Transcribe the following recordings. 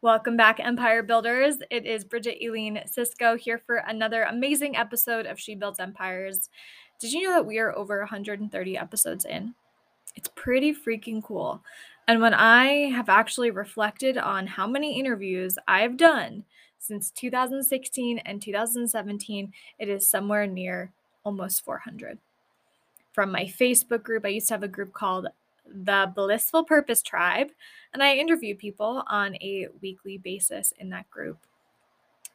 Welcome back, Empire Builders. It is Bridget Aileen Sicsko here for another amazing episode of She Builds Empires. Did you know that we are over 130 episodes in? It's pretty freaking cool. And when I have actually reflected on how many interviews I've done since 2016 and 2017, it is somewhere near almost 400. From my Facebook group, I used to have a group called the Blissful Purpose Tribe, and I interview people on a weekly basis in that group.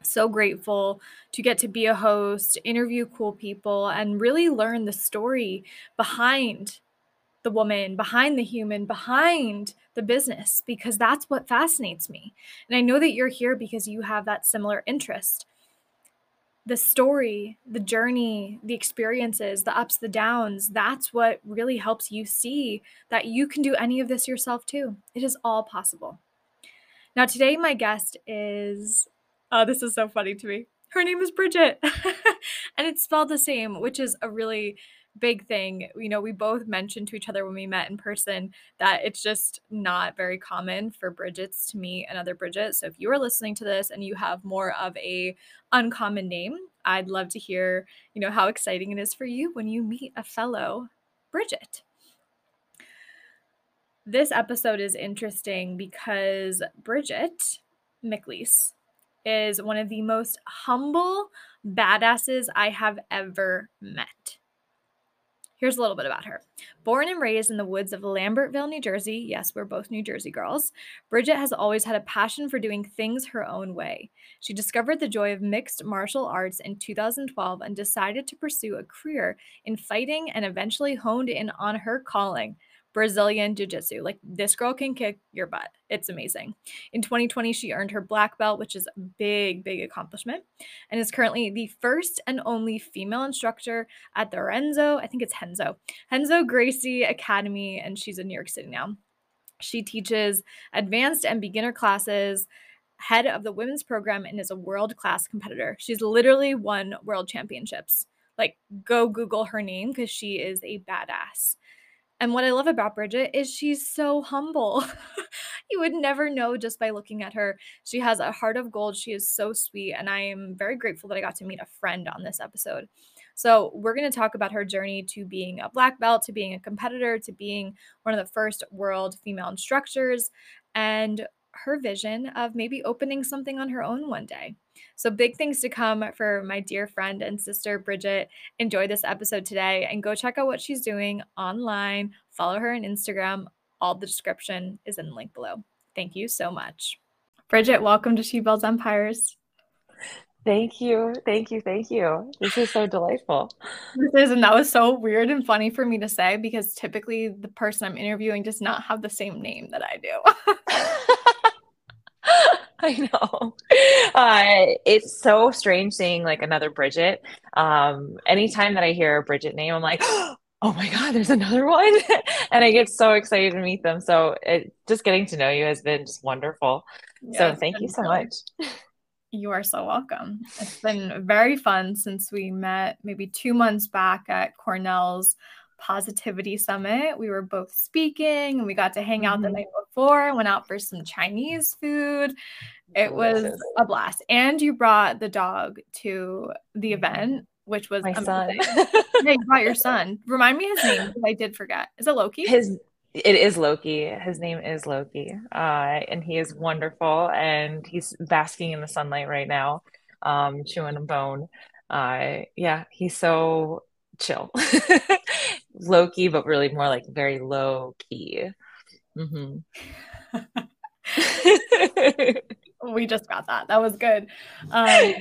So grateful to get to be a host, interview cool people, and really learn the story behind the woman, behind the human, behind the business, because that's what fascinates me. And I know that you're here because you have that similar interest the story, the journey, the experiences, the ups, the downs, that's what really helps you see that you can do any of this yourself too. It is all possible. Now, today, my guest is, oh, this is so funny to me. Her name is Bridget, and it's spelled the same, which is a really big thing. You know, we both mentioned to each other when we met in person that it's just not very common for Bridgets to meet another Bridget. So if you are listening to this and you have more of a uncommon name, I'd love to hear, you know, how exciting it is for you when you meet a fellow Bridget. This episode is interesting because Bridget McEliece is one of the most humble badasses I have ever met. Here's a little bit about her. Born and raised in the woods of Lambertville, New Jersey, yes, we're both New Jersey girls, Bridget has always had a passion for doing things her own way. She discovered the joy of mixed martial arts in 2012 and decided to pursue a career in fighting and eventually honed in on her calling Brazilian Jiu Jitsu. Like this girl can kick your butt. It's amazing. In 2020, she earned her black belt, which is a big, big accomplishment, and is currently the first and only female instructor at the Renzo, I think it's Henzo, Henzo Gracie Academy, and she's in New York City now. She teaches advanced and beginner classes head of the women's program and is a world class competitor. She's literally won world championships. Like, go Google her name because she is a badass. And what I love about Bridget is she's so humble. you would never know just by looking at her. She has a heart of gold. She is so sweet. And I am very grateful that I got to meet a friend on this episode. So, we're going to talk about her journey to being a black belt, to being a competitor, to being one of the first world female instructors, and her vision of maybe opening something on her own one day. So, big things to come for my dear friend and sister, Bridget. Enjoy this episode today and go check out what she's doing online. Follow her on Instagram. All the description is in the link below. Thank you so much. Bridget, welcome to She Builds Empires. Thank you. Thank you. Thank you. This is so delightful. This is, and that was so weird and funny for me to say because typically the person I'm interviewing does not have the same name that I do. I know. Uh, it's so strange seeing like another Bridget. Um, anytime that I hear a Bridget name, I'm like, oh my God, there's another one. and I get so excited to meet them. So it, just getting to know you has been just wonderful. Yeah, so thank you so really- much. You are so welcome. It's been very fun since we met maybe two months back at Cornell's Positivity Summit. We were both speaking and we got to hang out mm-hmm. the night before, went out for some Chinese food. It was a blast. And you brought the dog to the event, which was my amazing. son. yeah, you brought your son. Remind me his name I did forget. Is it Loki? His it is Loki. His name is Loki. Uh, and he is wonderful and he's basking in the sunlight right now, um, chewing a bone. Uh, yeah, he's so chill. Loki, but really more like very low key. Mm-hmm. we just got that. That was good. Um,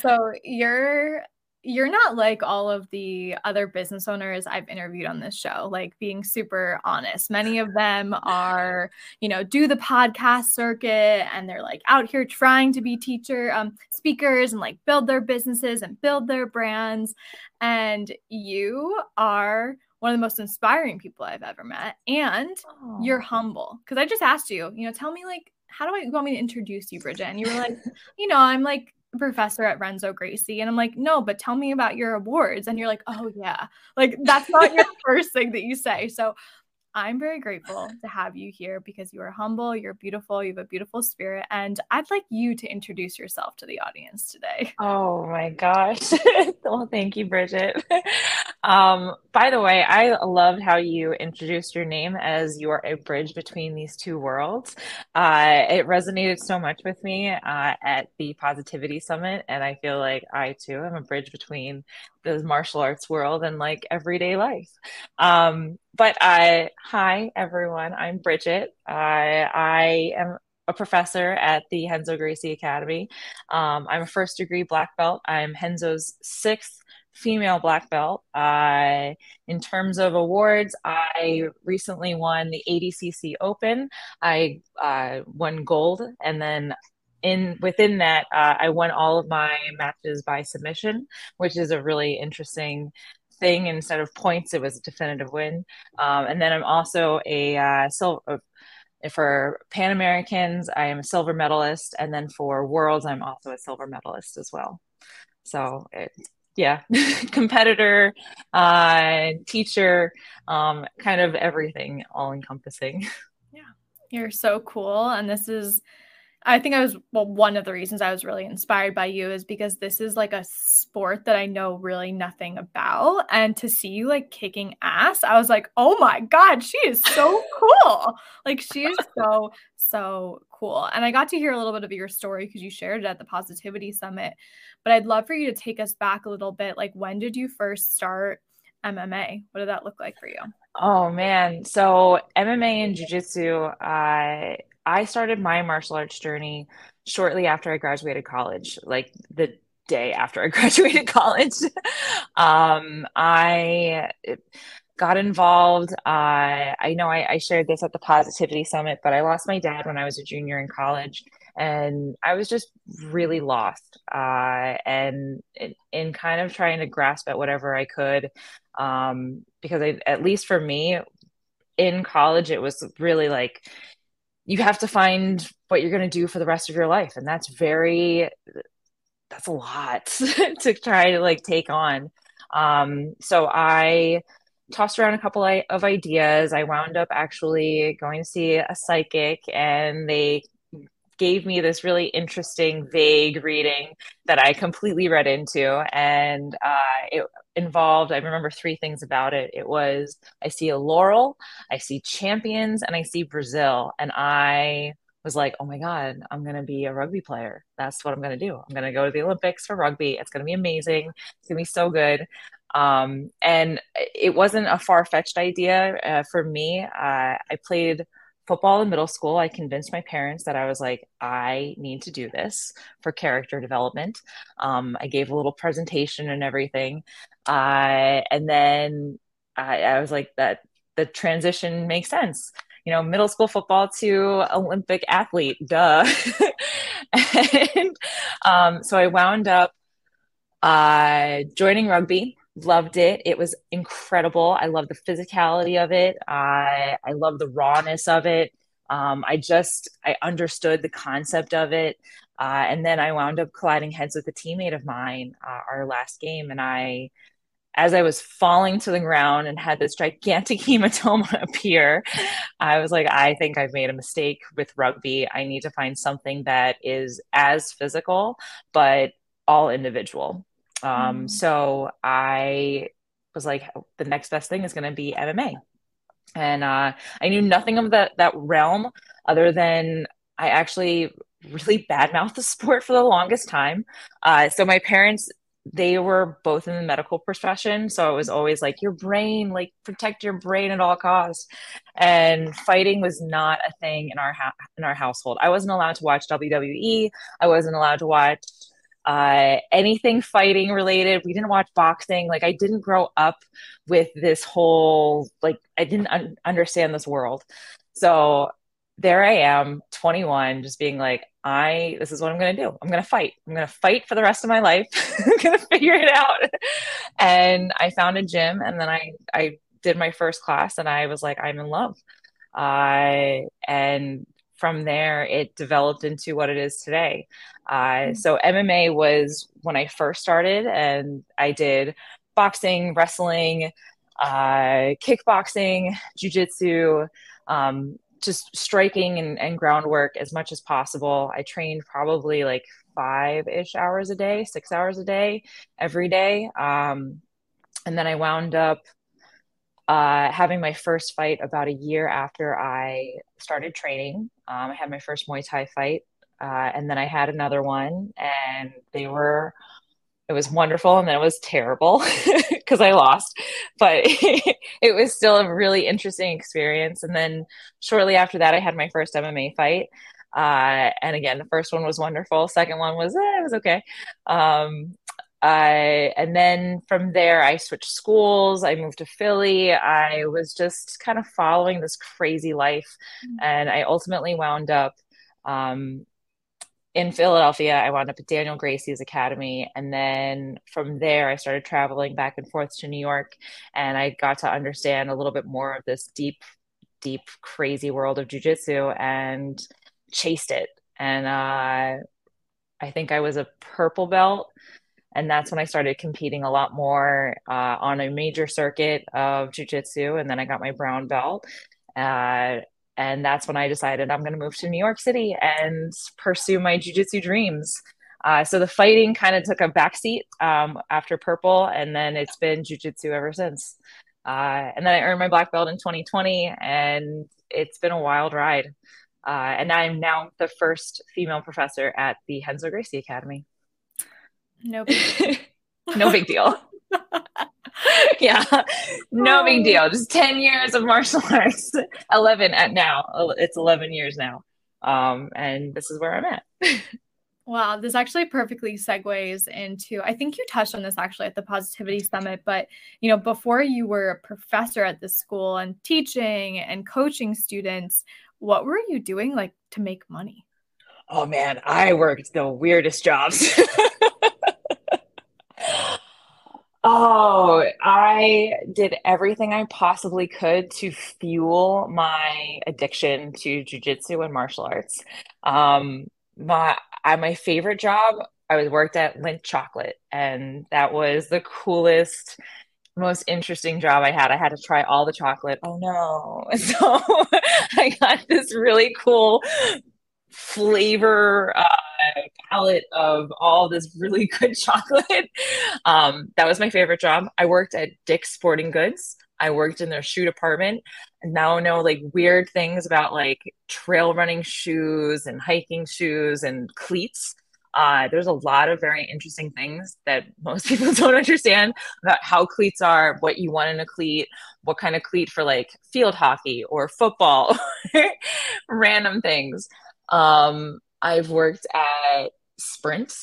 so you're you're not like all of the other business owners I've interviewed on this show, like being super honest. Many of them are, you know, do the podcast circuit and they're like out here trying to be teacher um, speakers and like build their businesses and build their brands. And you are one of the most inspiring people I've ever met. And you're humble. Cause I just asked you, you know, tell me like, how do I you want me to introduce you, Bridget? And you were like, you know, I'm like professor at Renzo Gracie. And I'm like, no, but tell me about your awards. And you're like, oh, yeah. Like, that's not your first thing that you say. So I'm very grateful to have you here because you are humble, you're beautiful, you have a beautiful spirit, and I'd like you to introduce yourself to the audience today. Oh my gosh. well, thank you, Bridget. Um, by the way, I loved how you introduced your name as you are a bridge between these two worlds. Uh, it resonated so much with me uh, at the Positivity Summit, and I feel like I too am a bridge between the martial arts world and like everyday life. Um, but I, hi everyone, I'm Bridget. I, I am a professor at the Renzo Gracie Academy. Um, I'm a first degree black belt. I'm Renzo's sixth female black belt. Uh, in terms of awards, I recently won the ADCC Open. I uh, won gold, and then in within that, uh, I won all of my matches by submission, which is a really interesting thing. Instead of points, it was a definitive win. Um, and then I'm also a uh, silver. For Pan Americans, I am a silver medalist, and then for Worlds, I'm also a silver medalist as well. So it, yeah. Competitor uh teacher um kind of everything all encompassing yeah. You're so cool. And this is I think I was well one of the reasons I was really inspired by you is because this is like a sport that I know really nothing about. And to see you like kicking ass I was like oh my god she is so cool. Like she is so so cool and I got to hear a little bit of your story because you shared it at the positivity summit but I'd love for you to take us back a little bit like when did you first start MMA what did that look like for you Oh man. So MMA and Jiu-Jitsu, uh, I started my martial arts journey shortly after I graduated college, like the day after I graduated college. um, I got involved. Uh, I know I, I, shared this at the Positivity Summit, but I lost my dad when I was a junior in college. And I was just really lost uh, and in, in, kind of trying to grasp at whatever I could. Um, because I, at least for me, in college, it was really like, you have to find what you're going to do for the rest of your life and that's very that's a lot to try to like take on um so i tossed around a couple of ideas. I wound up actually going to see a psychic and they gave me this really interesting vague reading that i completely read into and uh, it involved i remember three things about it. It was i see a laurel i see champions and i see brazil and i was like oh my god i'm going to be a rugby player. That's what i'm going to do. I'm going to go to the olympics for rugby. It's going to be amazing. It's going to be so good um, and it wasn't a far-fetched idea uh, for me uh, i played football in middle school, I convinced my parents that I was like, I need to do this for character development. Um, I gave a little presentation and everything. Uh, and then I, I was like, that the transition makes sense. You know, middle school football to Olympic athlete, duh. and um, so I wound up uh, joining rugby loved it. It was incredible. I love the physicality of it. I I love the rawness of it. Um, I just I understood the concept of it, uh, and then I wound up colliding heads with a teammate of mine uh, our last game, and I. As I was falling to the ground and had this gigantic hematoma appear, I was like, I think I've made a mistake with rugby. I need to find something that is as physical, but all individual. Um, mm. So I was like, the next best thing is going to be MMA. And uh, I knew nothing of that that realm other than I actually really badmouthed the sport for the longest time. Uh, so my parents, they were both in the medical profession, so it was always like your brain, like protect your brain at all costs. And fighting was not a thing in our ha- in our household. I wasn't allowed to watch WWE. I wasn't allowed to watch uh, anything fighting related. We didn't watch boxing. Like I didn't grow up with this whole like I didn't un- understand this world. So there I am, 21, just being like, I this is what I'm gonna do. I'm gonna fight. I'm gonna fight for the rest of my life. I'm gonna figure it out. And I found a gym, and then I I did my first class, and I was like, I'm in love. I uh, and from there, it developed into what it is today. Uh, mm-hmm. so MMA was when I first started, and I did boxing, wrestling, uh, kickboxing, jujitsu, um, just striking and, and groundwork as much as possible. I trained probably like five ish hours a day, six hours a day, every day. Um, and then I wound up uh, having my first fight about a year after I started training. Um, I had my first Muay Thai fight, uh, and then I had another one, and they were. It was wonderful, and then it was terrible because I lost. But it was still a really interesting experience. And then shortly after that, I had my first MMA fight. Uh, and again, the first one was wonderful. Second one was eh, it was okay. Um, I, and then from there, I switched schools. I moved to Philly. I was just kind of following this crazy life. Mm-hmm. And I ultimately wound up um, in Philadelphia. I wound up at Daniel Gracie's Academy. And then from there, I started traveling back and forth to New York. And I got to understand a little bit more of this deep, deep, crazy world of jujitsu and chased it. And uh, I think I was a purple belt and that's when I started competing a lot more uh, on a major circuit of jujitsu. And then I got my brown belt. Uh, and that's when I decided I'm going to move to New York City and pursue my jujitsu dreams. Uh, so the fighting kind of took a backseat um, after purple, and then it's been jujitsu ever since. Uh, and then I earned my black belt in 2020, and it's been a wild ride. Uh, and I'm now the first female professor at the Henzo Gracie Academy. No big no big deal. yeah, no big oh. deal. Just 10 years of martial arts, 11 at now. It's 11 years now. Um, and this is where I'm at. Wow, this actually perfectly segues into I think you touched on this actually at the Positivity Summit, but you know, before you were a professor at the school and teaching and coaching students, what were you doing like to make money? Oh man, I worked the weirdest jobs. Oh, I did everything I possibly could to fuel my addiction to jujitsu and martial arts. Um, my I, my favorite job, I was worked at Lindt Chocolate, and that was the coolest, most interesting job I had. I had to try all the chocolate. Oh no! So I got this really cool flavor uh, palette of all this really good chocolate. Um, that was my favorite job. I worked at Dick's Sporting Goods. I worked in their shoe department and now know like weird things about like trail running shoes and hiking shoes and cleats. Uh, there's a lot of very interesting things that most people don't understand about how cleats are, what you want in a cleat, what kind of cleat for like field hockey or football, random things. Um, I've worked at Sprint.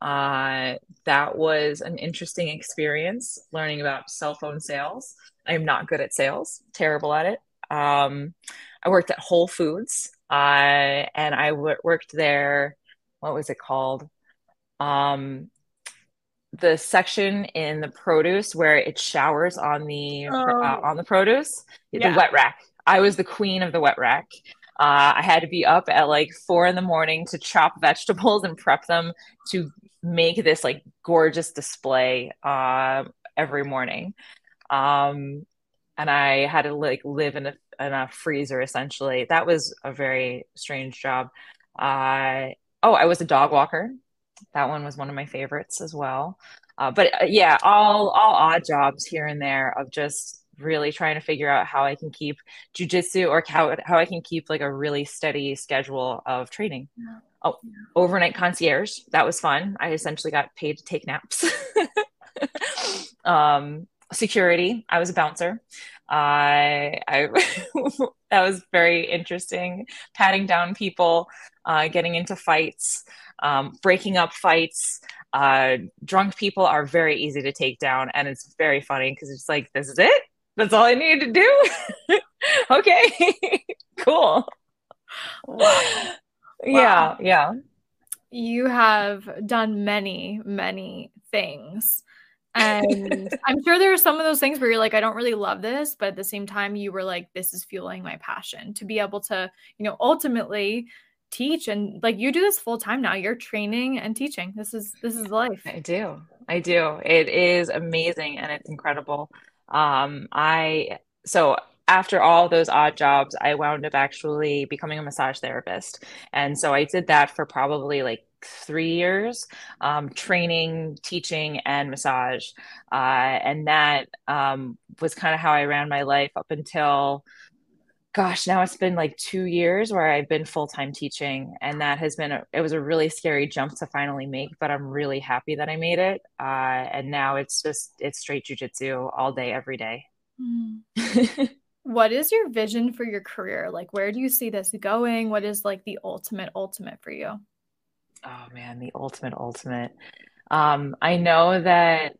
Uh, that was an interesting experience learning about cell phone sales. I'm not good at sales, terrible at it. Um, I worked at Whole Foods uh, and I w- worked there. What was it called? Um, the section in the produce where it showers on the oh. uh, on the produce, yeah. the wet rack. I was the queen of the wet rack. Uh, I had to be up at like four in the morning to chop vegetables and prep them to make this like gorgeous display uh, every morning. Um, and I had to like live in a, in a freezer essentially. That was a very strange job. Uh, oh, I was a dog walker. That one was one of my favorites as well. Uh, but uh, yeah, all all odd jobs here and there of just really trying to figure out how I can keep jujitsu or how, how I can keep like a really steady schedule of training. Yeah. Oh, yeah. overnight concierge. That was fun. I essentially got paid to take naps. um, security. I was a bouncer. I, I that was very interesting. Patting down people, uh, getting into fights, um, breaking up fights. Uh, drunk people are very easy to take down, and it's very funny because it's like, this is it that's all I need to do. okay, cool. Wow. Yeah, yeah. You have done many, many things. And I'm sure there are some of those things where you're like, I don't really love this, but at the same time, you were like, this is fueling my passion to be able to, you know, ultimately teach and like you do this full time now. You're training and teaching. This is this is life. I do. I do. It is amazing and it's incredible. Um, I so after all those odd jobs, I wound up actually becoming a massage therapist. And so I did that for probably like three years, um, training, teaching, and massage. Uh, and that um, was kind of how I ran my life up until gosh, now it's been like two years where I've been full time teaching, and that has been a, it was a really scary jump to finally make, but I'm really happy that I made it. Uh, and now it's just it's straight jujitsu all day, every day. Mm. what is your vision for your career? Like, where do you see this going? What is like the ultimate ultimate for you? Oh man, the ultimate ultimate. Um, I know that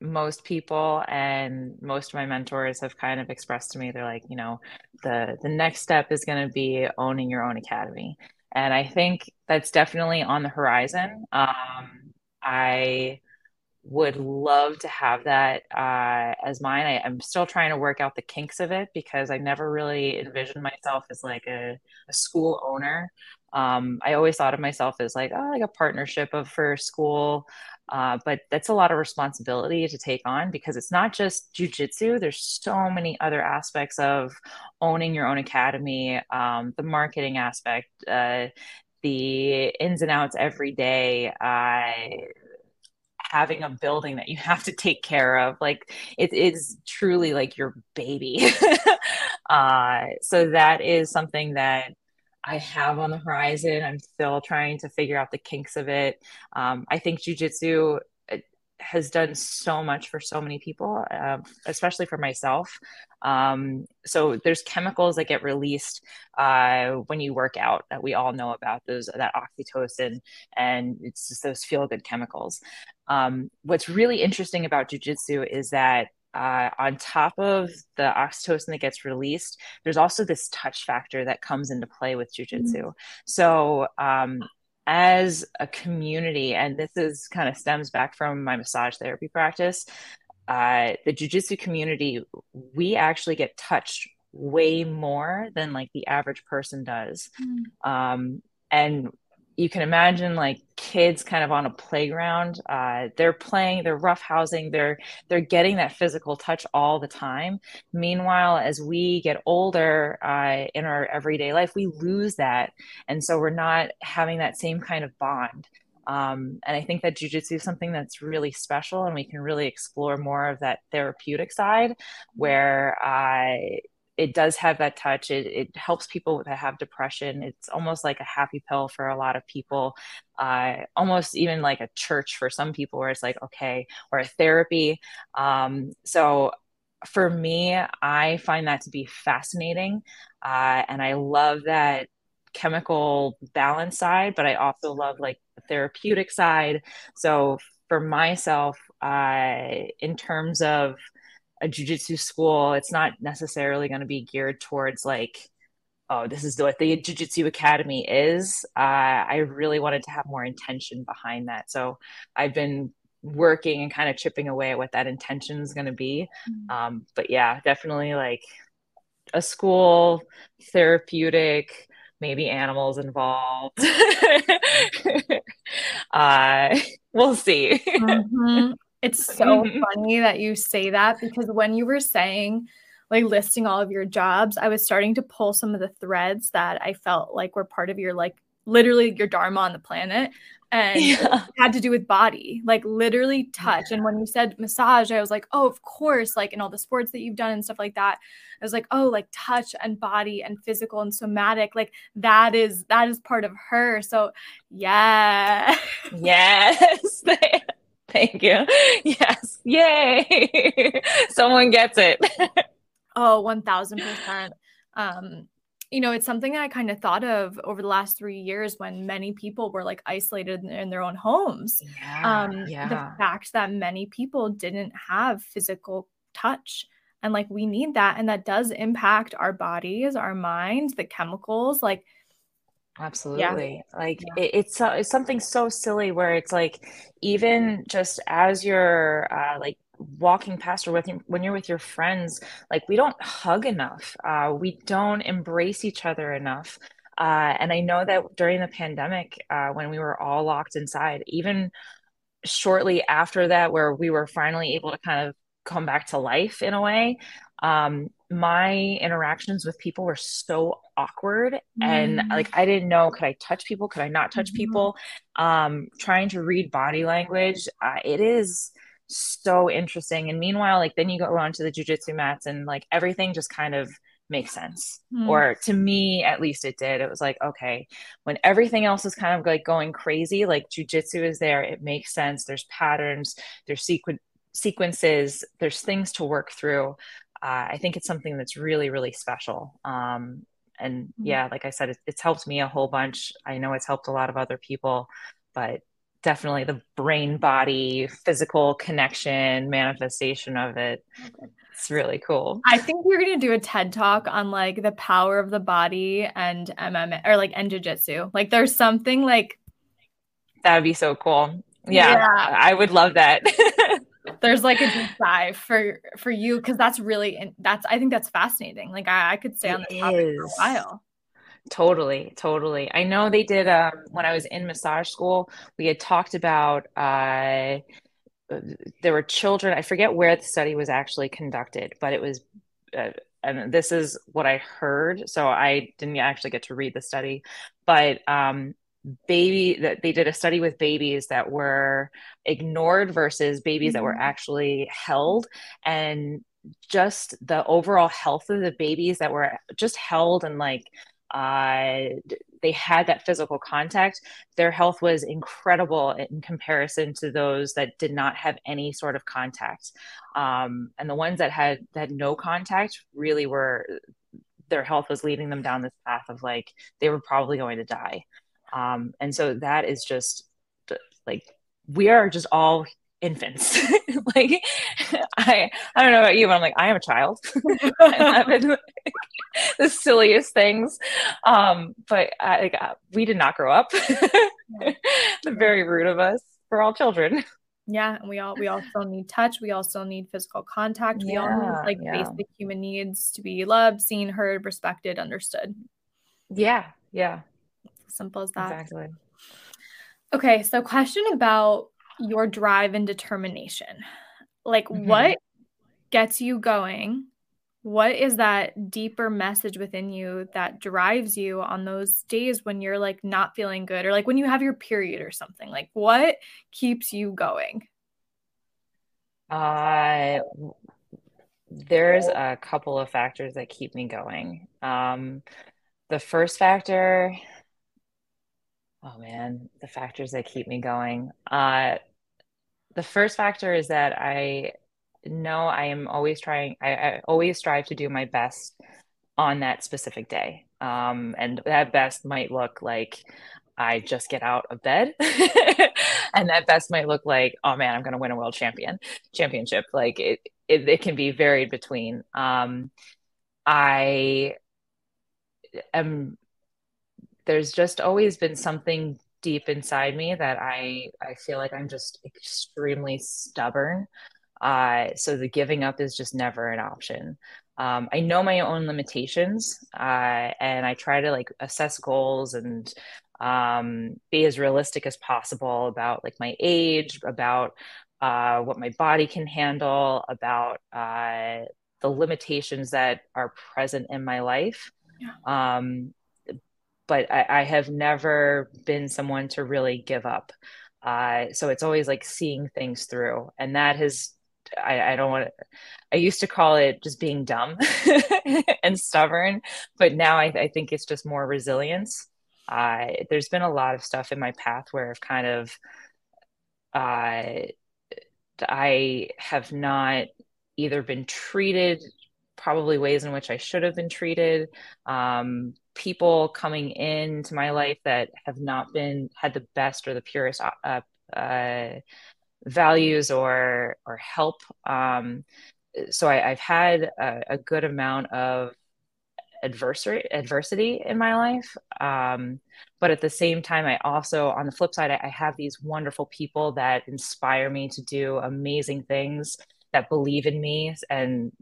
most people and most of my mentors have kind of expressed to me they're like you know the the next step is going to be owning your own academy. And i think that's definitely on the horizon. Um, i would love to have that uh, as mine. I, am still trying to work out the kinks of it because i never really envisioned myself as like a, a school owner. Um, i always thought of myself as like oh like a partnership of for school uh, but that's a lot of responsibility to take on because it's not just jujitsu. There's so many other aspects of owning your own academy, um, the marketing aspect, uh, the ins and outs every day. Uh, having a building that you have to take care of like it is truly like your baby uh, so that is something that I have on the horizon. I'm still trying to figure out the kinks of it. Um, I think jujitsu has done so much for so many people, uh, especially for myself. Um, so there's chemicals that get released uh, when you work out that we all know about those that oxytocin, and it's just those feel good chemicals. Um, what's really interesting about jujitsu is that uh, on top of the oxytocin that gets released, there's also this touch factor that comes into play with jujitsu. Mm-hmm. So, um, as a community, and this is kind of stems back from my massage therapy practice, uh, the jujitsu community, we actually get touched way more than like the average person does. Mm-hmm. Um, and you can imagine like kids kind of on a playground uh, they're playing they're roughhousing they're they're getting that physical touch all the time. Meanwhile as we get older uh, in our everyday life we lose that. And so we're not having that same kind of bond. Um, and I think that jujitsu is something that's really special, and we can really explore more of that therapeutic side, where I it does have that touch. It, it helps people that have depression. It's almost like a happy pill for a lot of people, uh, almost even like a church for some people, where it's like, okay, or a therapy. Um, so for me, I find that to be fascinating. Uh, and I love that chemical balance side, but I also love like the therapeutic side. So for myself, uh, in terms of a jujitsu school, it's not necessarily going to be geared towards like, oh, this is what the jujitsu academy is. Uh, I really wanted to have more intention behind that. So I've been working and kind of chipping away at what that intention is going to be. Mm-hmm. Um, but yeah, definitely like a school, therapeutic, maybe animals involved. uh, we'll see. Mm-hmm. It's so mm-hmm. funny that you say that because when you were saying, like listing all of your jobs, I was starting to pull some of the threads that I felt like were part of your like literally your dharma on the planet and yeah. had to do with body like literally touch. And when you said massage i was like oh of course like in all the sports that you've done and stuff like that. I was like oh like touch and body and physical and somatic like that is that is part of her. So yeah. Yes Thank you. Yes. Yay. Someone gets it. oh, 1000%. Um, you know, it's something I kind of thought of over the last three years when many people were like isolated in their own homes. Yeah, um, yeah. The fact that many people didn't have physical touch. And like we need that. And that does impact our bodies, our minds, the chemicals. Like Absolutely. Yeah. Like yeah. It, it's it's something so silly where it's like even just as you're uh, like walking past or with when you're with your friends, like we don't hug enough. Uh, we don't embrace each other enough. Uh, and I know that during the pandemic, uh, when we were all locked inside, even shortly after that, where we were finally able to kind of come back to life in a way. Um, my interactions with people were so awkward mm-hmm. and like I didn't know could I touch people could I not touch mm-hmm. people? Um trying to read body language uh, it is so interesting. And meanwhile like then you go onto the jujitsu mats and like everything just kind of makes sense. Mm. or to me at least it did. It was like okay when everything else is kind of like going crazy like jujitsu is there. It makes sense. There's patterns. There's sequ- sequences. There's things to work through uh, i think it's something that's really really special. Um, and mm. yeah like i said it, it's helped me a whole bunch. I know it's helped a lot of other people but definitely the brain body physical connection manifestation of it it's really cool. I think we're going to do a ted talk on like the power of the body and mma or like and jiu-jitsu. Like there's something like that would be so cool. Yeah, yeah. i would love that there's like a deep dive for for you because that's really that's i think that's fascinating like i, I could stay on the topic for a while Totally, totally. I know they did um, when I was in massage school. We had talked about uh, there were children. I forget where the study was actually conducted, but it was, uh, and this is what I heard. So I didn't actually get to read the study, but um, baby that they did a study with babies that were ignored versus babies mm-hmm. that were mm-hmm. actually held, and just the overall health of the babies that were just held and like uh, they had that physical contact, their health was incredible in comparison to those that did not have any sort of contact. Um, and the ones that had had no contact really were their health was leading them down this path of like they were probably going to die. Um, and so that is just like we are just all infants. like I I don't know about you, but I'm like, I am a child. the silliest things. Um, but I, like, uh, we did not grow up. the very root of us. We're all children. Yeah, and we all we also need touch. We also need physical contact. We all need like yeah. basic human needs to be loved, seen, heard, respected, understood. Yeah, yeah. Simple as that. Exactly. Okay, so question about your drive and determination. Like, mm-hmm. what gets you going? What is that deeper message within you that drives you on those days when you're like not feeling good or like when you have your period or something? Like, what keeps you going? Uh, there's a couple of factors that keep me going. Um, the first factor Oh man, the factors that keep me going. Uh, the first factor is that I know I am always trying, I, I always strive to do my best on that specific day. Um, and that best might look like I just get out of bed. and that best might look like, oh man, I'm going to win a world champion championship. Like it, it, it can be varied between. Um, I am there's just always been something deep inside me that I I feel like I'm just extremely stubborn. Uh, so the giving up is just never an option. Um, I know my own limitations, uh, and I try to like assess goals and um, be as realistic as possible about like my age, about uh, what my body can handle, about uh, the limitations that are present in my life. Yeah. Um, but I, I have never been someone to really give up. Uh, so it's always like seeing things through, and that has I, I don't want to. I used to call it just being dumb and stubborn, but now I, I, think it's just more resilience. Uh, there's been a lot of stuff in my path where I've kind of, uh, I have not either been treated probably ways in which I should have been treated, um, people coming into my life that have not been had the best or the purest uh, uh, values or or help. Um, so I, have had a, a, good amount of adversary adversity in my life, um, but at the same time, I also on the flip side, I, I have these wonderful people that inspire me to do amazing things that believe in me and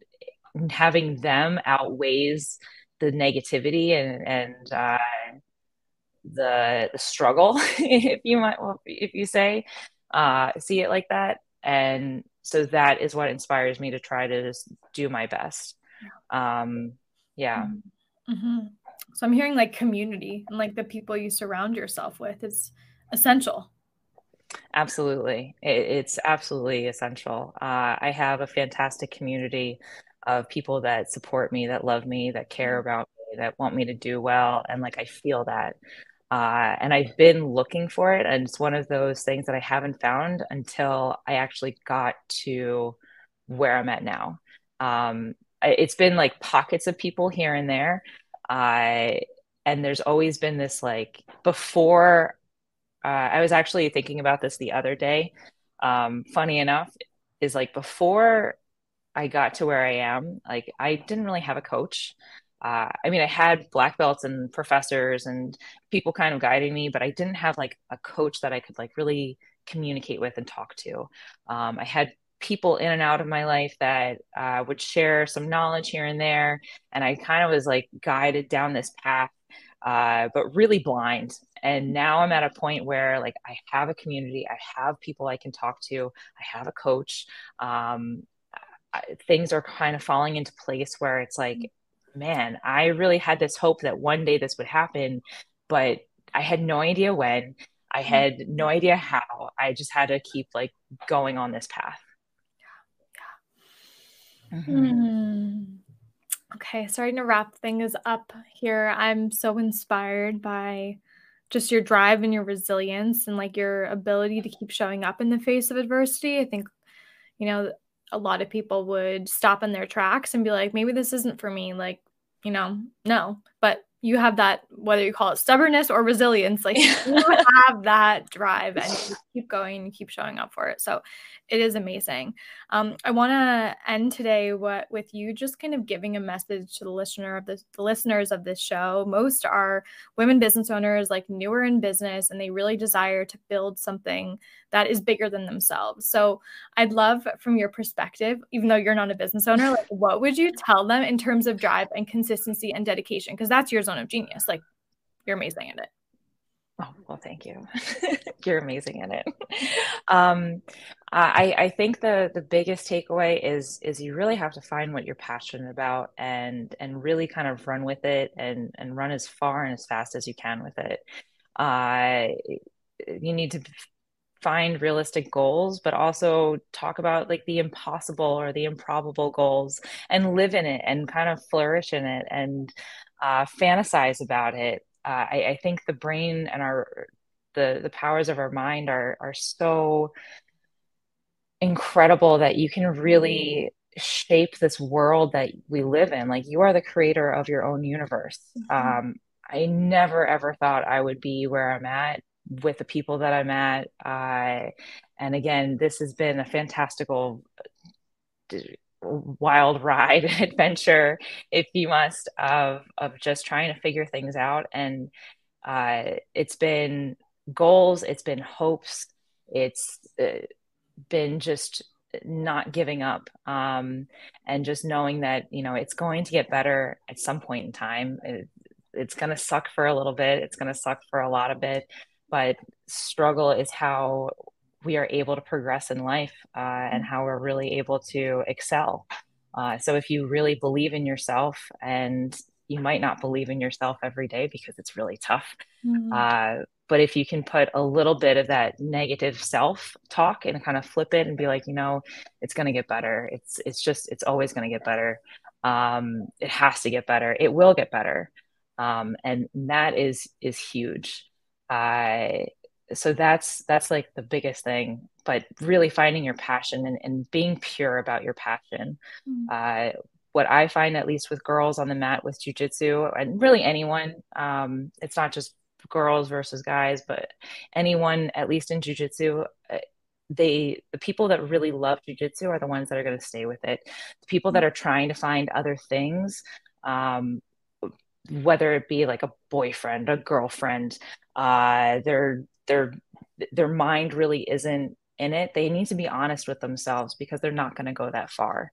having them outweighs the negativity and and uh, the the struggle, if you might if you say uh, see it like that. and so that is what inspires me to try to just do my best um yeah mm-hmm. mm-hmm. so i'm hearing like community and like the people you surround yourself with is essential absolutely it, it's absolutely essential uh, i have a fantastic community of people that support me that love me that care mm-hmm. about me that want me to do well and like i feel that uh, and I've been looking for it, and it's one of those things that I haven't found until I actually got to where I'm at now. Um, it's been like pockets of people here and there, uh, and there's always been this like before. Uh, I was actually thinking about this the other day. Um, funny enough, is like before I got to where I am, like I didn't really have a coach uh, I mean, I had black belts and professors and people kind of guiding me, but I didn't have like a coach that I could like really communicate with and talk to. Um, I had people in and out of my life that uh, would share some knowledge here and there, and I kind of was like guided down this path, uh, but really blind. And now I'm at a point where like I have a community, I have people I can talk to, I have a coach. Um, things are kind of falling into place where it's like man, I really had this hope that one day this would happen, but I had no idea when. I mm-hmm. had no idea how. I just had to keep like going on this path. Yeah. Mm-hmm. Mm. Okay, starting to wrap things up here. I'm so inspired by just your drive and your resilience and like your ability to keep showing up in the face of adversity. I think, you know, a lot of people would stop in their tracks and be like, maybe this isn't for me. Like, you know, no. But you have that whether you call it stubbornness or resilience like you have that drive and you keep going and keep showing up for it so it is amazing um, i want to end today what with you just kind of giving a message to the listener of this the listeners of this show most are women business owners like newer in business and they really desire to build something that is bigger than themselves so i'd love from your perspective even though you're not a business owner like what would you tell them in terms of drive and consistency and dedication because that's your zone of genius. Like you're amazing at it. Oh, well, thank you. you're amazing at it. Um, I, I think the, the biggest takeaway is, is you really have to find what you're passionate about and, and really kind of run with it and, and run as far and as fast as you can with it. Uh, you need to find realistic goals but also talk about like the impossible or the improbable goals and live in it and kind of flourish in it and uh, fantasize about it. Uh, I, I, think the brain and our the the powers of our mind are are so incredible that you can really shape this world that we live in. Like you are the creator of your own universe. Mm-hmm. Um, I never ever thought I would be where I'm at with the people that I'm at. Uh, and again, this has been a fantastical wild ride adventure if you must of of just trying to figure things out and uh, it's been goals it's been hopes it's been just not giving up um, and just knowing that you know it's going to get better at some point in time it, it's going to suck for a little bit it's going to suck for a lot of bit but struggle is how we are able to progress in life uh, and how we're really able to excel. Uh, so if you really believe in yourself and you might not believe in yourself every day because it's really tough. Mm-hmm. Uh, but if you can put a little bit of that negative self talk and kind of flip it and be like, you know, it's going to get better. It's it's just it's always going to get better. Um, it has to get better. It will get better. Um, and that is is huge. Uh, so that's that's like the biggest thing but really finding your passion and, and being pure about your passion. Mm-hmm. uh, what i find at least with girls on the mat with jujitsu and really anyone um, it's not just girls versus guys but anyone at least in jujitsu uh, they the people that really love jujitsu are the ones that are going to stay with it. The people that are trying to find other things um, whether it be like a boyfriend a girlfriend uh, they're their their mind really isn't in it they need to be honest with themselves because they're not going to go that far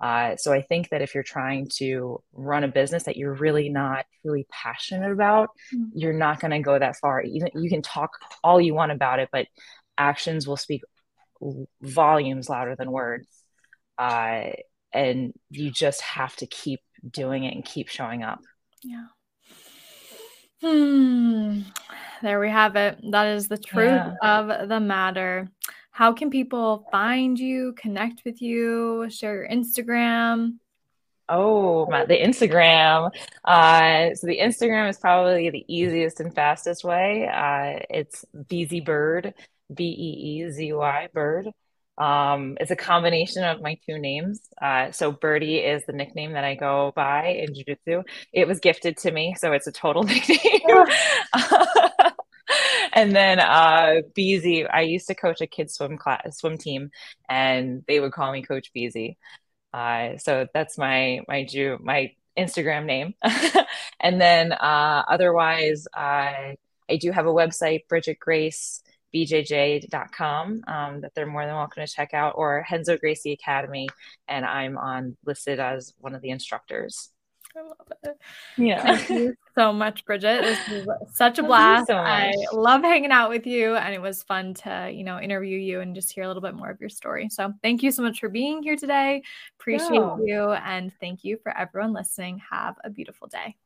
uh, so i think that if you're trying to run a business that you're really not really passionate about mm-hmm. you're not going to go that far even you can talk all you want about it but actions will speak volumes louder than words. Uh, and you just have to keep doing it and keep showing up. Yeah. Hmm. There we have it. That is the truth yeah. of the matter. How can people find you, connect with you, share your Instagram? Oh, my, the Instagram. Uh, so the Instagram is probably the easiest and fastest way. Uh, it's Beezy Bird, B E E Z Y Bird. Um, it's a combination of my two names. Uh, so Birdie is the nickname that I go by in Jiu-Jitsu. It was gifted to me, so it's a total nickname. and then uh, Beezy, I used to coach a kids swim class, swim team, and they would call me Coach Beezy. Uh, so that's my my Jew my Instagram name. and then uh, otherwise, I I do have a website, Bridget Grace bjj.com um, that they're more than welcome to check out or Renzo Gracie Academy and I'm on listed as one of the instructors. I love it. Yeah. Thank you so much, Bridget. This was such a blast. So I love hanging out with you, and it was fun to, you know, interview you and just hear a little bit more of your story. So thank you so much for being here today. Appreciate yeah. you, and thank you for everyone listening. Have a beautiful day.